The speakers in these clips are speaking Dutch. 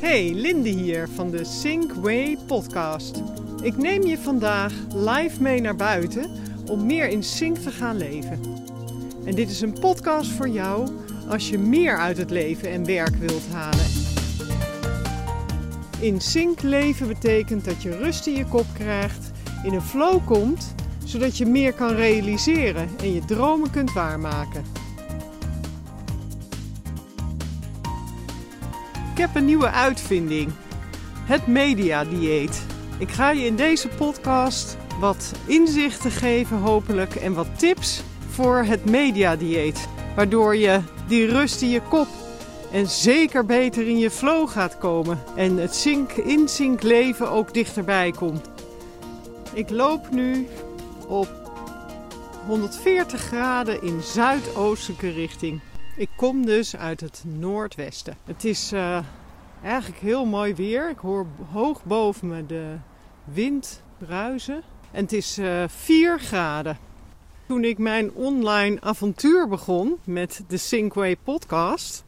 Hey, Linde hier van de Sync podcast. Ik neem je vandaag live mee naar buiten om meer in sync te gaan leven. En dit is een podcast voor jou als je meer uit het leven en werk wilt halen. In sync leven betekent dat je rust in je kop krijgt, in een flow komt, zodat je meer kan realiseren en je dromen kunt waarmaken. Heb een nieuwe uitvinding: het mediadieet. Ik ga je in deze podcast wat inzichten geven, hopelijk, en wat tips voor het mediadieet. Waardoor je die rust in je kop en zeker beter in je flow gaat komen. En het zink in zink leven ook dichterbij komt. Ik loop nu op 140 graden in zuidoostelijke richting. Ik kom dus uit het noordwesten. Het is uh, eigenlijk heel mooi weer. Ik hoor hoog boven me de wind bruisen. En het is uh, eh, 4 graden. Toen ik mijn online avontuur begon met de Sinkway podcast,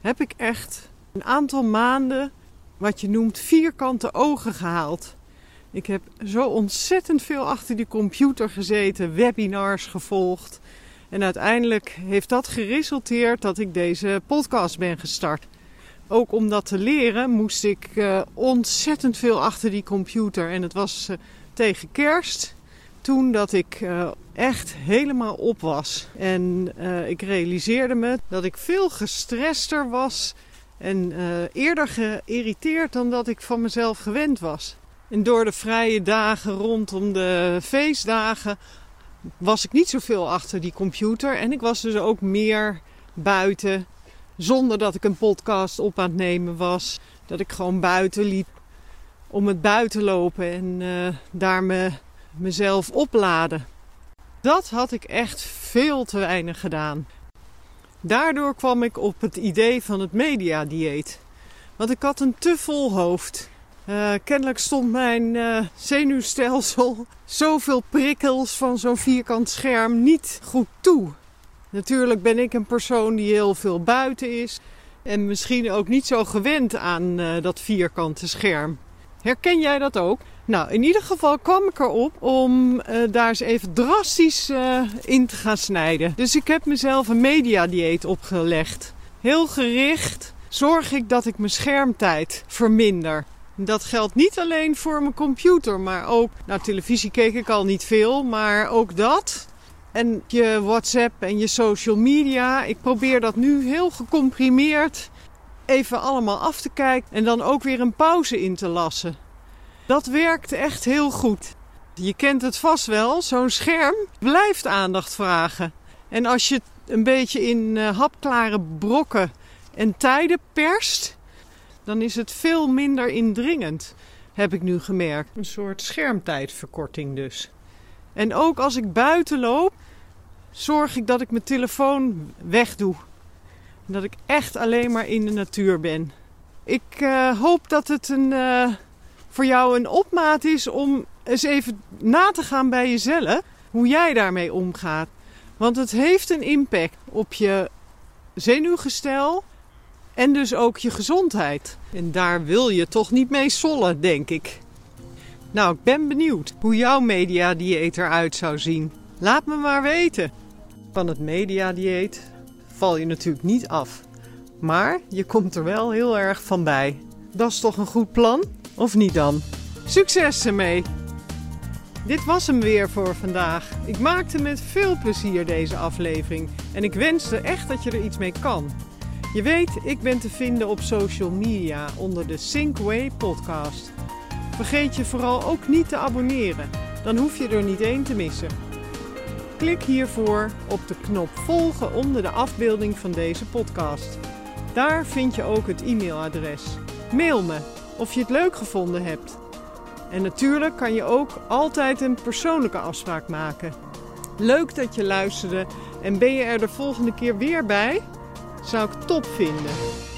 heb ik echt een aantal maanden wat je noemt vierkante ogen gehaald. Ik heb zo ontzettend veel achter die computer gezeten, webinars gevolgd. En uiteindelijk heeft dat geresulteerd dat ik deze podcast ben gestart. Ook om dat te leren moest ik uh, ontzettend veel achter die computer. En het was uh, tegen kerst toen dat ik uh, echt helemaal op was. En ik realiseerde me dat ik veel gestrester was en eerder geïrriteerd dan dat ik van mezelf gewend was. En door de vrije dagen rondom de feestdagen was ik niet zoveel achter die computer. En ik was dus ook meer buiten. Zonder dat ik een podcast op aan het nemen was. Dat ik gewoon buiten liep om het buiten lopen en uh, daar me, mezelf opladen. Dat had ik echt veel te weinig gedaan. Daardoor kwam ik op het idee van het mediadieet. Want ik had een te vol hoofd. Uh, kennelijk stond mijn uh, zenuwstelsel zoveel prikkels van zo'n vierkant scherm niet goed toe. Natuurlijk ben ik een persoon die heel veel buiten is en misschien ook niet zo gewend aan uh, dat vierkante scherm. Herken jij dat ook? Nou, in ieder geval kwam ik erop om daar eens even drastisch in te gaan snijden. Dus ik heb mezelf een mediadieet opgelegd. Heel gericht zorg ik dat ik mijn schermtijd verminder. Dat geldt niet alleen voor mijn computer, maar ook. Nou, televisie keek ik al niet veel, maar ook dat. En je WhatsApp en je social media. Ik probeer dat nu heel gecomprimeerd even allemaal af te kijken en dan ook weer een pauze in te lassen. Dat werkt echt heel goed. Je kent het vast wel, zo'n scherm blijft aandacht vragen. En als je het een beetje in uh, hapklare brokken en tijden perst, dan is het veel minder indringend, heb ik nu gemerkt. Een soort schermtijdverkorting dus. En ook als ik buiten loop, zorg ik dat ik mijn telefoon wegdoe. Dat ik echt alleen maar in de natuur ben. Ik uh, hoop dat het een, uh, voor jou een opmaat is om eens even na te gaan bij jezelf. Hoe jij daarmee omgaat. Want het heeft een impact op je zenuwgestel, en dus ook je gezondheid. En daar wil je toch niet mee sollen, denk ik. Nou, ik ben benieuwd hoe jouw mediadieet eruit zou zien. Laat me maar weten. Van het mediadieet val je natuurlijk niet af. Maar je komt er wel heel erg van bij. Dat is toch een goed plan? Of niet dan? Succes ermee! Dit was hem weer voor vandaag. Ik maakte met veel plezier deze aflevering en ik wenste echt dat je er iets mee kan. Je weet, ik ben te vinden op social media onder de Synkway podcast. Vergeet je vooral ook niet te abonneren, dan hoef je er niet één te missen. Klik hiervoor op de knop volgen onder de afbeelding van deze podcast. Daar vind je ook het e-mailadres. Mail me of je het leuk gevonden hebt. En natuurlijk kan je ook altijd een persoonlijke afspraak maken. Leuk dat je luisterde en ben je er de volgende keer weer bij? Zou ik top vinden.